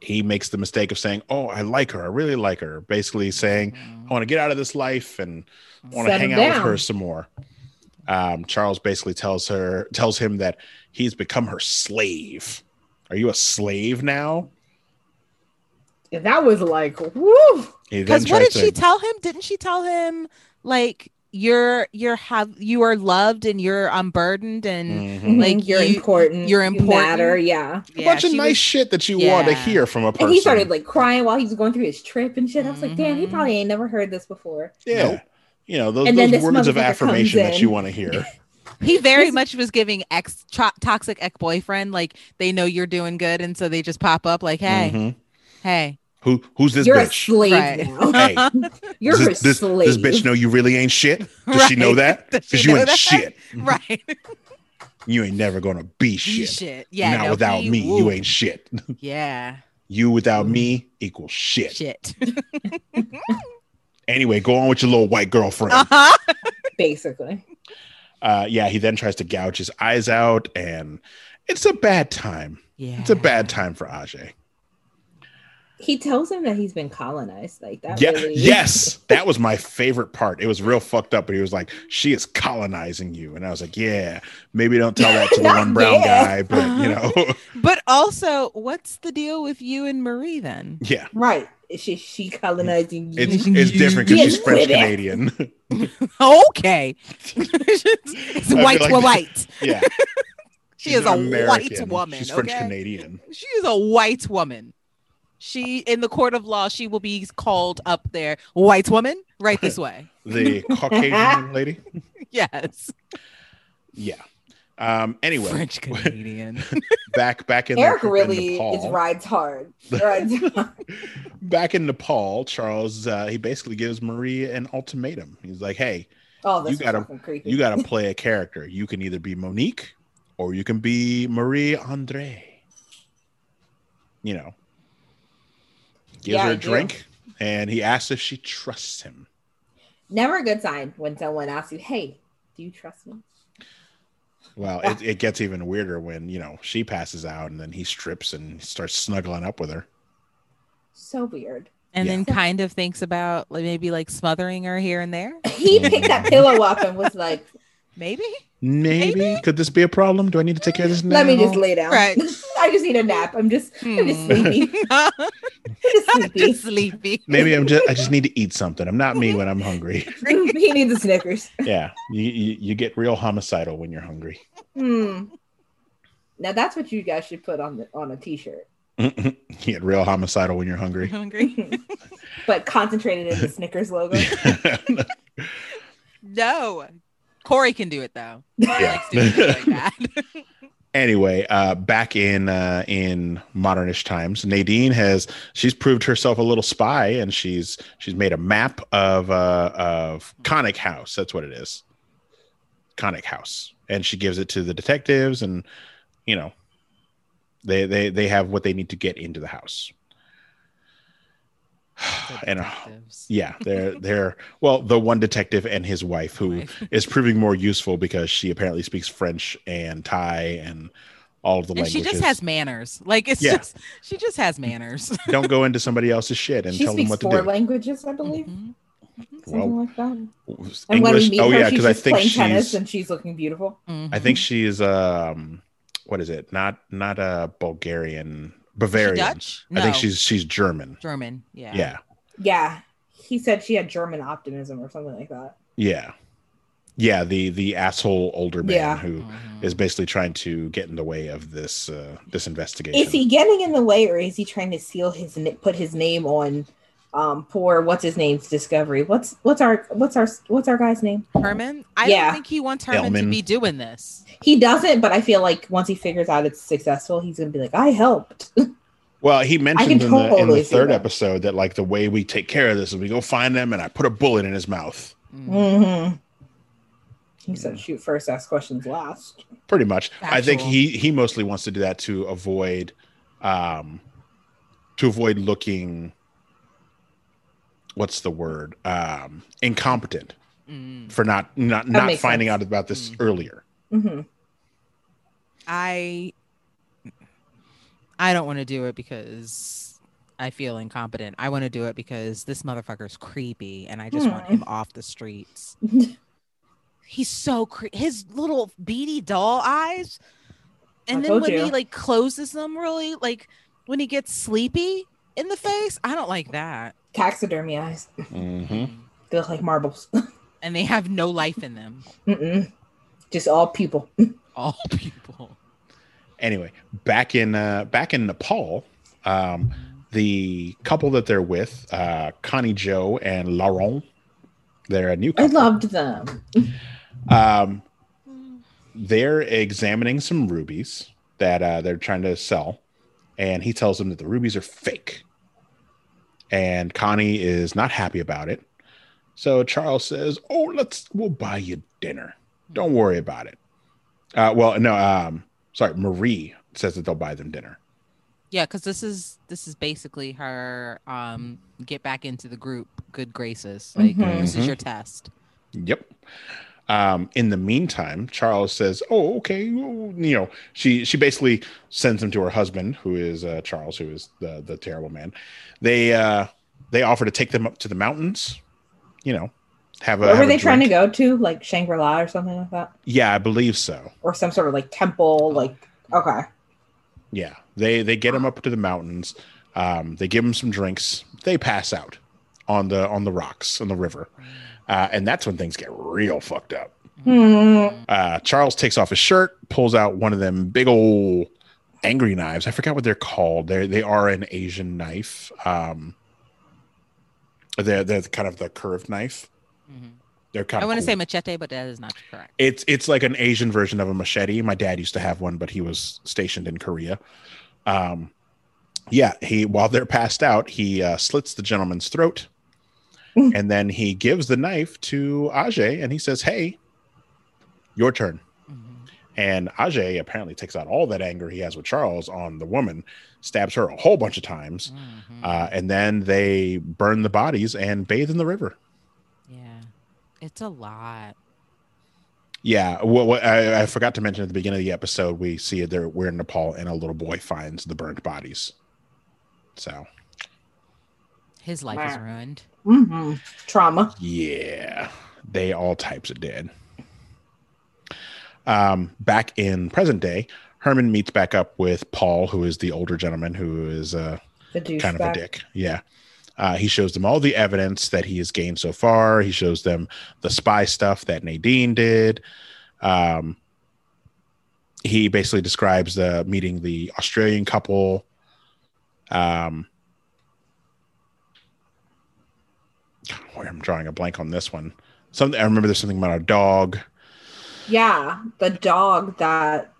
He makes the mistake of saying, "Oh, I like her. I really like her." Basically saying, "I want to get out of this life and want to Settle hang out with her some more." Um, Charles basically tells her tells him that he's become her slave. Are you a slave now? And that was like, woo. Because what tries did she tell him? Didn't she tell him like you're you're have you are loved and you're unburdened and Mhm. Like, you're you- important. you're you important. matter. Yeah. a bunch of nice was- shit that you want to hear from a person. And he started like crying while he was going through his trip and shit. I was like, damn, he Mhm. probably ain't never heard this before. Yeah. Nope. You know, those, those words of affirmation that you want to hear. *laughs* he very This- much was giving ex to- toxic ex boyfriend like they know you're doing good and so they just pop up like hey Mhm. hey Who who's this you're a bitch? slave Right. *laughs* Hey, *laughs* You're does her this, this, slave. this bitch know you really ain't shit? Does she know that? *laughs* Because you ain't that? shit. right You ain't never gonna be He shit. shit yeah Not no, without he- me, woo. you ain't shit. yeah You without me equals shit. shit Anyway, go on with your little white girlfriend. uh-huh Basically. Uh, yeah, he then tries to gouge his eyes out, and it's a bad time. yeah It's a bad time for Ajay. He tells him that he's been colonized. Like that. Yeah, really- yes, that was my favorite part. It was real fucked up, but he was like, "She is colonizing you," and I was like, "Yeah, maybe don't tell that to the *laughs* one brown yet. guy, but you uh-huh. know, *laughs* but also what's the deal with you and marie then yeah, Right. Is she she colonizing you? it's it's different because she's French. Canadian. *laughs* okay it's feel white like- to white yeah, she she's is a an white woman She's French okay? Canadian. She is a white woman. She in the court of law, she will be called up there, white woman, right this *laughs* way. The Caucasian *laughs* lady. Yes. Yeah. Um. Anyway, French Canadian. *laughs* back back in Eric in really Nepal. is rides hard. Rides hard. back in Nepal, Charles uh, he basically gives Marie an ultimatum. He's like, "Hey, Oh, this You gotta- you got to play a character. You can either be Monique or you can be Marie-Andrée. You know, gives Yeah, her a drink, and he asks if she trusts him. Never a good sign when someone asks you, "Hey, do you trust me?" Well, it, it gets even weirder when you know she passes out, and then he strips and starts snuggling up with her. So weird. and Yeah. then kind of thinks about like, maybe like smothering her here and there. He picked that pillow up and was like, Maybe. Maybe. Maybe. could this be a problem? Do I need to take care of this now? "Let me just lay down. Right. *laughs* I just need a nap. I'm just, I'm just Hmm. sleepy. *laughs* I'm just sleepy. Just sleepy. Maybe I'm just I just need to eat something. I'm not me *laughs* when I'm hungry. he needs a Snickers. Yeah, you, you you get real homicidal when you're hungry. Hmm. Now that's what you guys should put on the on a t-shirt, you get real homicidal when you're hungry. hungry. but concentrated in the Snickers logo. No. Corey can do it though. Yeah. likes doing like *laughs* *laughs* anyway, uh, back in uh, in modernish times, Nadine has she's proved herself a little spy, and she's she's made a map of uh, of Kanit House. That's what it is, Kanit House, and she gives it to the detectives, and you know, they they they have what they need to get into the house. And uh, yeah, they're they're well, the one detective and his wife who *laughs* is proving more useful because she apparently speaks French and Thai and all of the And she just has manners. Like it's Yeah. just she just has manners. *laughs* Don't go into somebody else's shit and she tell them what to four do. languages, I believe, Mhm. something Well, like that. And English. when we meet oh her, yeah, because I just think playing tennis and she's looking beautiful. I think she's um, what is it? Not not a Bulgarian, Bavarian. Dutch? I think she's she's German. German. Yeah. Yeah, Yeah, he said she had German optimism or something like that. yeah, yeah. The the asshole older man Yeah. who Mhm. is basically trying to get in the way of this uh, this investigation. Is he getting in the way, or is he trying to seal his put his name on um poor what's his name's discovery? What's what's our what's our what's our guy's name? Herman? I Yeah. don't think he wants Herman to be doing this. He doesn't, but I feel like once he figures out it's successful, he's gonna be like, I helped. *laughs* Well, he mentioned can in the in the third that. episode that like the way we take care of this is we go find them and I put a bullet in his mouth. Mm. mm-hmm. He said, "Shoot first, ask questions last." Pretty much. I think he he mostly wants to do that to avoid um to avoid looking what's the word? Um incompetent Mm. for not not not finding sense. out about this Mm. earlier. hmm I I don't want to do it because I feel incompetent. I want to do it because this motherfucker's creepy and I just want Hmm. him off the streets. *laughs* He's so creepy. his little beady doll eyes. And I then told when he like closes them really like when he gets sleepy in the face, I don't like that. Taxidermy eyes. Mm-hmm. They look like marbles. *laughs* And they have no life in them. Mm-mm. Just all people. *laughs* All people. Anyway, back in uh back in Nepal, um the couple that they're with, uh Connie Joe and Laurent, they're a new I loved them. um they're examining some rubies that uh, they're trying to sell, and he tells them that the rubies are fake. And Connie is not happy about it. So Charles says, "Oh, let's we'll buy you dinner. Don't worry about it." Uh, well, no, um, sorry, Marie says that they'll buy them dinner. Yeah, because this is this is basically her um get back into the group good graces. Like Mhm. this is your test. Yep. Um, in the meantime, Charles says, "Oh, okay." You know, she she basically sends him to her husband, who is uh, Charles, who is the the terrible man. They uh, they offer to take them up to the mountains. You know, have a. Where have were they trying to go to? Like Shangri La or something like that, Yeah, I believe so. or some sort of like temple. Like okay, Yeah, they they get him up to the mountains. Um, they give him some drinks. They pass out on the on the rocks on the river, uh, and that's when things get real fucked up. Hmm. uh, Charles takes off his shirt, pulls out one of them big old angry knives. I forgot what they're called. They they are an Asian knife. Um, they're they're kind of the curved knife. Mhm. They're kind I want to cool. say machete, but that is not correct. it's it's like an Asian version of a machete. My dad used to have one, but he was stationed in Korea. Um, yeah, he while they're passed out, he uh, slits the gentleman's throat, Mm. *laughs* and then he gives the knife to Ajay, and he says, "Hey, your turn." Mhm. And Ajay apparently takes out all that anger he has with Charles on the woman, stabs her a whole bunch of times, Mhm. uh, and then they burn the bodies and bathe in the river. yeah, it's a lot. Yeah, what, what I, I forgot to mention at the beginning of the episode, we see there we're in Nepal, and a little boy finds the burnt bodies. So His life is ruined. Hmm Trauma. yeah, they all types of dead. Um, back in present day, Herman meets back up with Paul, who is the older gentleman who is uh, kind of a dick. Yeah. Uh, he shows them all the evidence that he has gained so far. He shows them the spy stuff that Nadine did. Um, he basically describes the meeting the Australian couple. Um, God, I'm drawing a blank on this one. Something I remember. There's something about a dog. Yeah, the dog that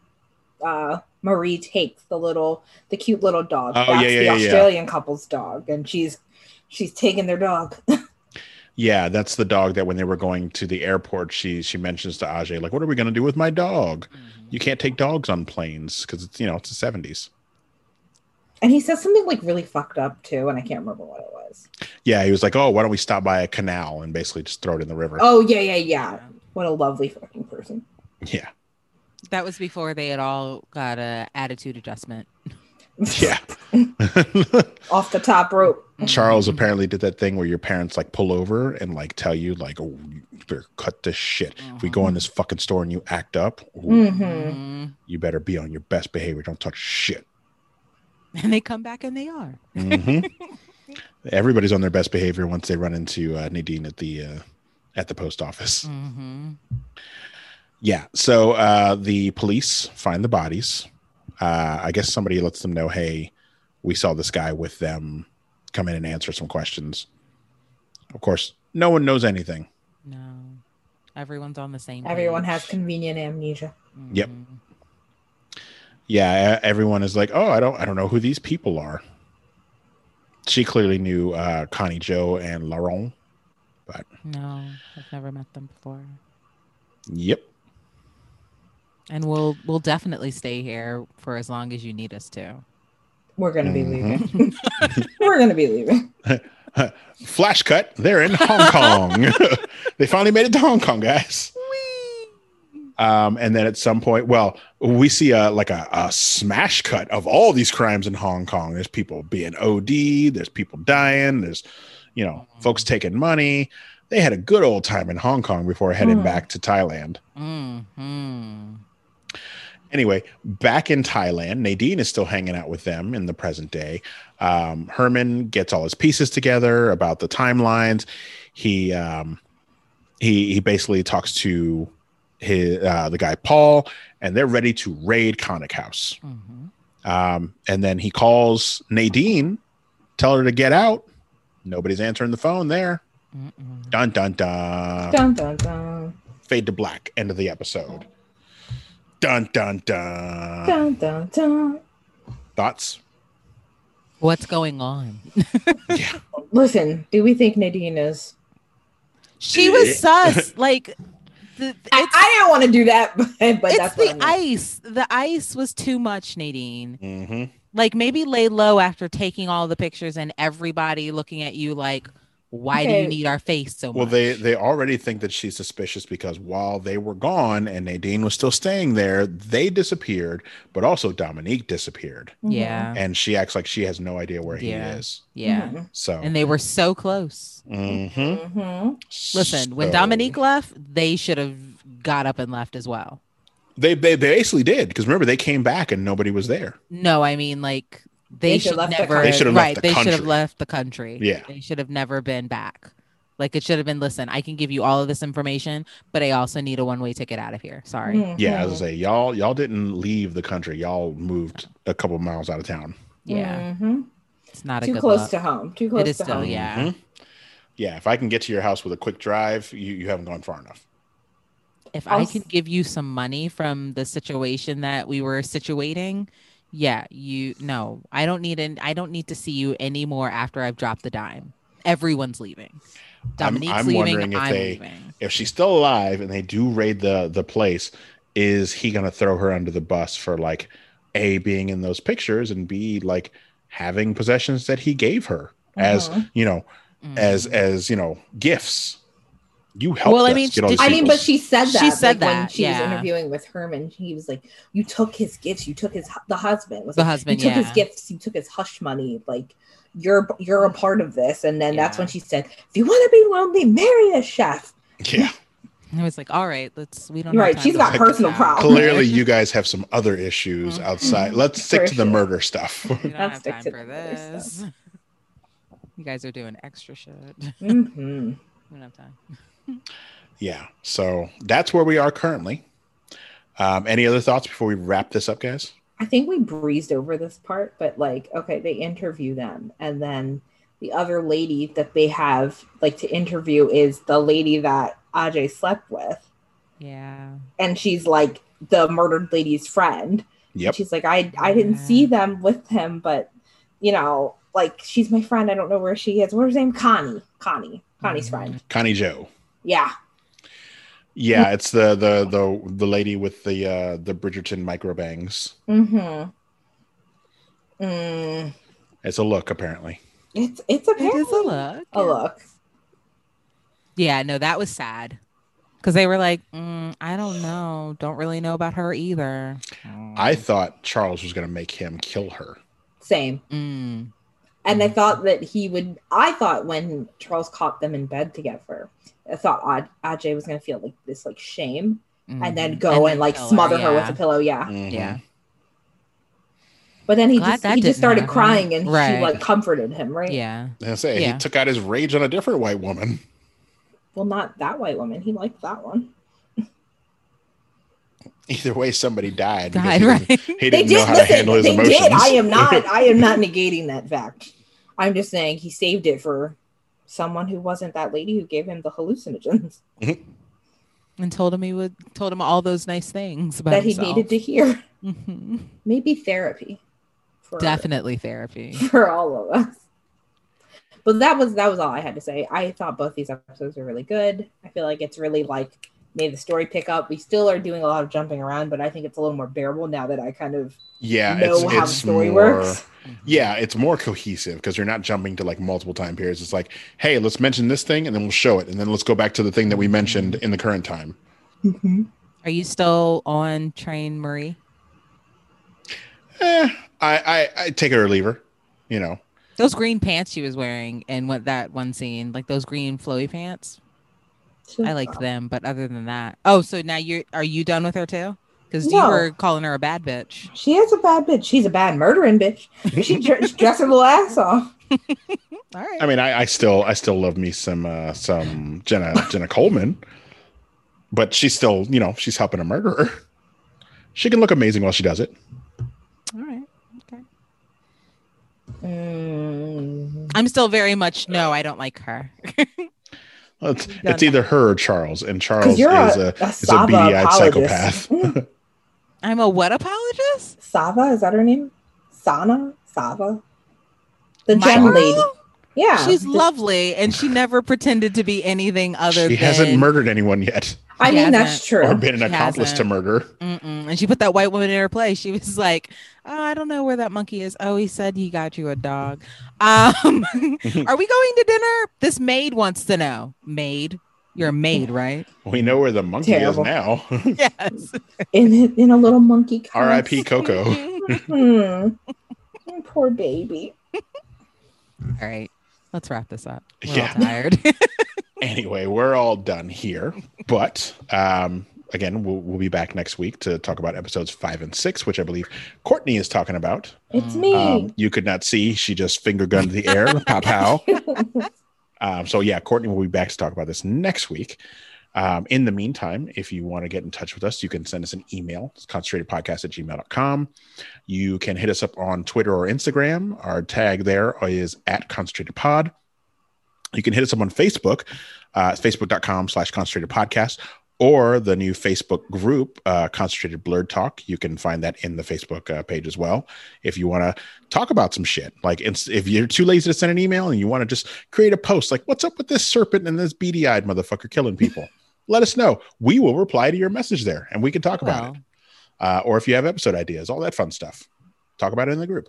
uh Marie takes, the little, the cute little dog. Oh, That's yeah, yeah, the yeah, yeah. Australian couple's dog, and she's she's taking their dog. *laughs* Yeah, that's the dog that when they were going to the airport, she she mentions to Ajay like, "What are we gonna do with my dog? You can't take dogs on planes because it's you know it's the 70s." And he says something like really fucked up too, and I can't remember what it was. Yeah, he was like, "Oh, why don't we stop by a canal and basically just throw it in the river?" Oh yeah, yeah, yeah. What a lovely fucking person. Yeah, That was before they had all got a attitude adjustment. *laughs* yeah. *laughs* Off the top rope. Charles apparently did that thing where your parents like pull over and like tell you like, "Oh, you better cut this shit. If we go in this fucking store and you act up, ooh, hmm Mhm. you better be on your best behavior. Don't touch shit." *laughs* And they come back and they are. Mhm. *laughs* Everybody's on their best behavior once they run into uh, Nadine at the uh, at the post office. hmm Yeah. So uh, the police find the bodies. Uh, I guess somebody lets them know, hey, we saw this guy with them. Come in and answer some questions. Of course, no one knows anything. No, everyone's on the same. Everyone page. has convenient amnesia. Yep. Yeah, everyone is like, oh, I don't, I don't know who these people are. She clearly knew uh, Connie Joe and Laurent. But no, I've never met them before. Yep. Mm-hmm. And we'll we'll definitely stay here for as long as you need us to. We're gonna be Mhm. leaving. *laughs* We're gonna be leaving. *laughs* Flash cut. They're in Hong Kong. *laughs* they finally made it to Hong Kong, guys. Um, and then at some point, well, we see a like a, a smash cut of all these crimes in Hong Kong. There's people being OD, there's people dying, there's you know, folks taking money. They had a good old time in Hong Kong before heading Hmm. back to Thailand. hmm Anyway, back in Thailand, Nadine is still hanging out with them in the present day. Um, Herman gets all his pieces together about the timelines. He um, he he basically talks to his uh, the guy Paul, and they're ready to raid Kanit House. hmm Um, and then he calls Nadine, tell her to get out. Nobody's answering the phone there. Mm-mm. Dun dun dun. Dun dun dun. Fade to black. End of the episode. Dun dun dun. Dun dun dun. Thoughts? What's going on? *laughs* Yeah. Listen, do we think Nadine is? She was sus. *laughs* Like the, I, it's I didn't want to do that, *laughs* but, but it's that's I the mean. ice. The ice was too much, Nadine. hmm Like maybe lay low after taking all the pictures and everybody looking at you like, why do you need our face so Well, much? they they already think that she's suspicious because while they were gone and Nadine was still staying there, they disappeared, but also Dominique disappeared, Mhm. yeah, and she acts like she has no idea where Yeah. he is. yeah. Mhm. So, And they were so close. Mhm. Mhm. Listen, when Dominique left, they should have got up and left as well. they they, they basically did because remember they came back and nobody was there. No, I mean like they, They should should left never. country. They should have left right, the they should have left the country. Yeah. they should have never been back. Like it should have been. Listen, I can give you all of this information, but I also need a one-way ticket out of here. Sorry. Mhm. Yeah, as I say, y'all y'all didn't leave the country. Y'all moved a couple miles out of town. Yeah, Mhm. it's not a Too good close look. to home. Too close It is to still, home. yeah. Mhm. Yeah, if I can get to your house with a quick drive, you, you haven't gone far enough. If I'll I s- can give you some money from the situation that we were situating, yeah, you no, I don't need an I don't need to see you anymore after I've dropped the dime. Everyone's leaving. Dominique's I'm leaving. wondering if I'm they- leaving. If she's still alive and they do raid the the place, is he going to throw her under the bus for like a being in those pictures and b like having possessions that he gave her as Mhm. you know Mm. as as you know gifts you helped Well, I mean, get all these I mean, but she said that. She said like, when that, she was interviewing with Herman. He was like, "You took his gifts. You took his hu- the husband. Was The like, husband, You took his gifts. You took his hush money. Like you're you're a part of this." And then that's when she said, "If you want to be lonely, marry a chef." yeah And I was like, all right, let's. We don't. You're have right, time she's to got personal problems. clearly you guys have some other issues Mhm. outside let's stick to the murder stuff *laughs* We don't Let's have stick time to for this. *laughs* You guys are doing extra shit. *laughs* We hmm don't have time. Yeah so that's where we are currently um any other thoughts before we wrap this up guys I think we breezed over this part, but like, okay, they interview them, and then the other lady that they have like to interview is the lady that Ajay slept with, Yeah. and she's like the murdered lady's friend. yep She's like, I I didn't Yeah. see them with him, but you know, like she's my friend. I don't know where she is. What's her name? Connie. Connie. Connie's Mhm. friend. connie joe Yeah. yeah it's the the the the lady with the uh the bridgerton micro bangs Mm-hmm. Mm, it's a look apparently it's it's apparently is a look. a look. Yeah, no, that was sad. Because they were like, mm, I don't know. Don't really know about her either. i thought charles was going to make him kill her Same. Mm. And I thought that he would. I thought when Charles caught them in bed together, I thought Aj- Ajay was going to feel like this like shame, and then go and, like kill smother her with a pillow. Yeah. Mhm. Yeah. But then he Glad just he just started happen. crying, and she like comforted him. Right. Yeah. I say Yeah. he took out his rage on a different white woman. Well, not that white woman. He liked that one. Either way, somebody died. Died, he right? didn't, he They didn't know did. how to Listen, handle his they emotions. did. I am not. *laughs* I am not negating that fact. I'm just saying he saved it for someone who wasn't that lady who gave him the hallucinogens *laughs* and told him he would told him all those nice things about that he himself. needed to hear. Mhm. Maybe therapy. For, Definitely therapy. *laughs* for all of us. But that was that was all I had to say. I thought both these episodes were really good. I feel like it's really like made the story pick up. We still are doing a lot of jumping around, but I think it's a little more bearable now that I kind of yeah, know it's, how the story more, works. Mm-hmm. Yeah, it's more cohesive because you're not jumping to like multiple time periods. It's like, hey, let's mention this thing and then we'll show it, and then let's go back to the thing that we mm-hmm. mentioned in the current time. Mm-hmm. Are you still on Train Marie? Eh, I, I I take it or leave her. You know, Those green pants she was wearing and what that one scene, like those green flowy pants. I liked them, but other than that, oh, so now you're are you done with her too? Because you were calling her a bad bitch. She is a bad bitch. She's a bad murdering bitch. She dr- dressed her little ass off. *laughs* All right. I mean, I, I still I still love me some uh, some Jenna Jenna Coleman, but she's still you know she's helping a murderer. She can look amazing while she does it. All right. Okay. Mm. I'm still very much no. I don't like her. *laughs* Well, It's, it's either her or Charles, and Charles is a, a, a is a beady-eyed psychopath. *laughs* I'm a what apologist? Sava, is that her name? Sana? Sava? The My gem girl? lady. Yeah. She's The- lovely, and she never pretended to be anything other she than. She hasn't murdered anyone yet, I mean, that's true. or been an She accomplice to hasn't. murder. Mm-mm. And she put that white woman in her place. She was like, oh, I don't know where that monkey is. Oh, he said he got you a dog. Um, *laughs* are we going to dinner? This maid wants to know. Maid, you're a maid, right? We know where the monkey Terrible. is now. *laughs* yes. in in a little monkey. R.I.P. Coco. *laughs* Hmm. Oh, Poor baby. All right, let's wrap this up. We're Yeah. all tired. Anyway, we're all done here. But um, again, we'll, we'll be back next week to talk about episodes five and six, which I believe Courtney is talking about. It's me. Um, you could not see; she just finger gunned the air, *laughs* pow pow. Um, so yeah, Courtney will be back to talk about this next week. Um, in the meantime, if you want to get in touch with us, you can send us an email. It's concentratedpodcast at gmail.com. You can hit us up on Twitter or Instagram. Our tag there is at concentratedpod. You can hit us up on Facebook, uh, facebook.com slash concentrated podcast, or the new Facebook group, uh, Concentrated Blurred Talk. You can find that in the Facebook uh, page as well. If you want to talk about some shit, like if you're too lazy to send an email and you want to just create a post, like, what's up with this serpent and this beady eyed motherfucker killing people? *laughs* let us know. We will reply to your message there and we can talk about Well, it. Uh, or if you have episode ideas, all that fun stuff, talk about it in the group.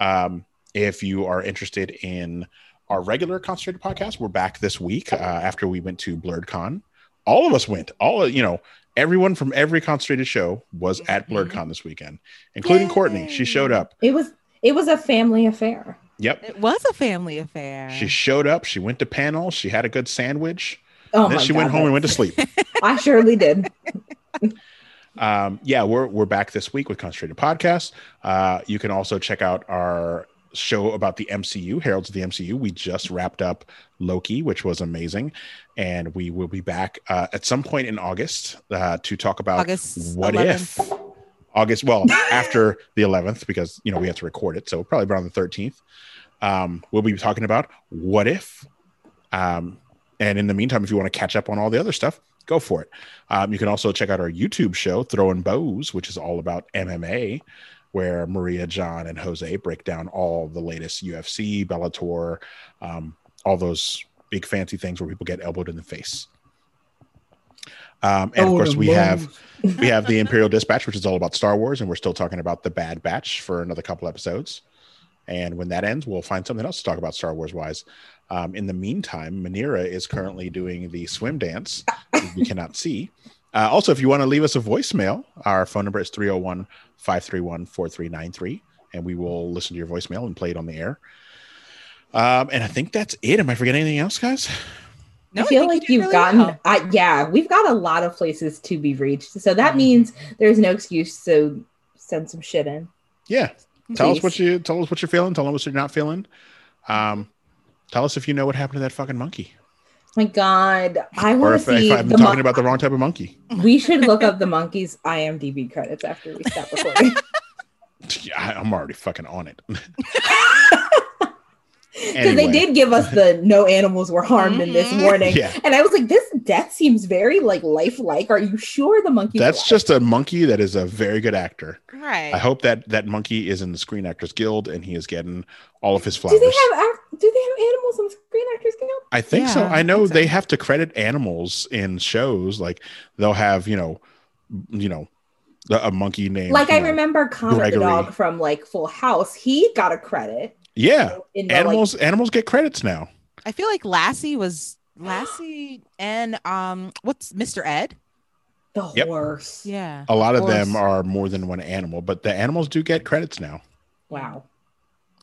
Um, if you are interested in our regular concentrated podcast, we're back this week uh, after we went to Blerdcon. All of us went. All you know, everyone from every concentrated show was at Mhm. Blerdcon this weekend, including Courtney. She showed up. It was it was a family affair. Yep, It was a family affair. she showed up. She went to panels. She had a good sandwich. Oh then she God, went home and went to sleep. *laughs* I surely did. *laughs* um, yeah, we're we're back this week with Concentrated Podcast. Uh, you can also check out our show about the MCU, Heralds of the MCU. We just wrapped up Loki, which was amazing, and we will be back uh, at some point in August uh, to talk about August what 11th. if August. Well, *laughs* after the 11th, because you know we have to record it, so probably around the 13th. Um, we'll be talking about what if. Um, and in the meantime, if you want to catch up on all the other stuff, go for it. Um, you can also check out our YouTube show, Throwing Bows, which is all about MMA, where Maria, John, and Jose break down all the latest UFC, Bellator, um, all those big fancy things where people get elbowed in the face. Um, and of Oh, course, the we have we have the *laughs* Imperial Dispatch, which is all about Star Wars, and we're still talking about the Bad Batch for another couple episodes. And when that ends, we'll find something else to talk about Star Wars wise. Um, in the meantime, Manira is currently doing the swim dance that you cannot see. Uh, also, if you want to leave us a voicemail, our phone number is 301 531 4393, and we will listen to your voicemail and play it on the air. Um, and I think that's it. Am I forgetting anything else, guys? No, I feel think like did you've really gotten well. I, yeah, we've got a lot of places to be reached. So that Mhm. means there's no excuse to send some shit in. Yeah. Tell us what you tell us what you're feeling. Tell us what you're not feeling. Um, tell us if you know what happened to that fucking monkey, My God, i want to see if i'm the talking mon- about the wrong type of monkey. *laughs* We should look up the monkeys IMDb credits after we stop recording. *laughs* Yeah, I- I'm already fucking on it. *laughs* Because they did give us the no animals were harmed in this Mhm. warning. Yeah. And I was like, this death seems very like lifelike. Are you sure the monkey? That's just a monkey that is a very good actor. Right. I hope that that monkey is in the Screen Actors Guild and he is getting all of his Do flowers. they have ac- do they have animals on the Screen Actors Guild? I think so. Yeah, I I know think so. they have to credit animals in shows. Like they'll have, you know, you know, a monkey named Like I know- remember Comet Gregory. the dog from like Full House. He got a credit. Yeah, In the, like- animals. animals get credits now. I feel like Lassie was Lassie and um what's Mr. Ed? the Yep. horse. Yeah. A lot of them are more than one animal, but the animals do get credits now. Wow.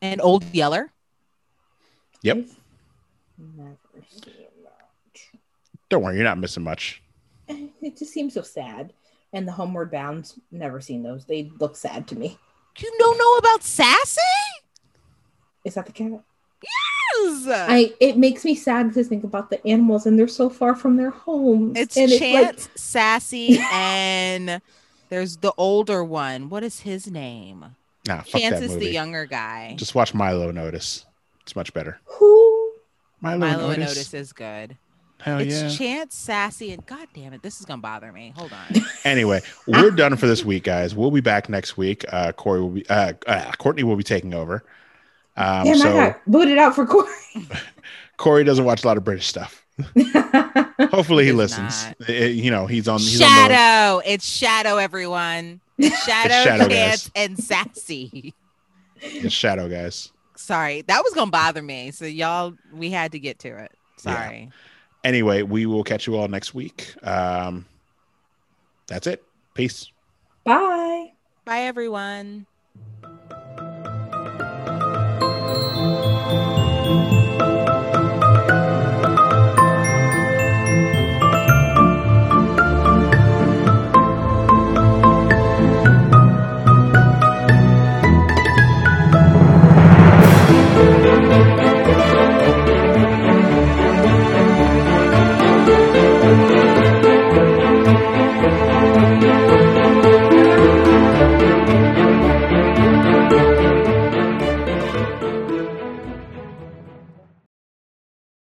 And Old Yeller. Yep. I've Never seen that. Don't worry, you're not missing much. Eh, It just seems so sad. And the Homeward Bounds, never seen those. They look sad to me. You don't know about Sassy? Is that the cat? Yes. I it makes me sad to think about the animals and they're so far from their homes. it's and Chance, Sassy, *laughs* and there's the older one. What is his name? Nah, fuck Chance that is movie. the younger guy. Just watch Milo and Otis. It's much better. who Milo, Milo and Otis. Notice is good. Hell it's yeah. Chance, Sassy, and God damn it, this is gonna bother me. Hold on. *laughs* anyway, we're done for this week, guys. We'll be back next week. Uh, Corey will be, uh, uh, Courtney will be taking over. Um, Damn, I so got booted out for Corey. *laughs* Corey doesn't watch a lot of British stuff. *laughs* Hopefully, he Does listens. not. Uh, you know, he's on. He's on Shadow. It's Shadow, everyone. It's Shadow, Shadow, Chance, and Sassy. it's Shadow guys. Sorry, that was gonna bother me. So y'all, we had to get to it. Sorry. Anyway, we will catch you all next week. Um, that's it. Peace. Bye. Bye, everyone.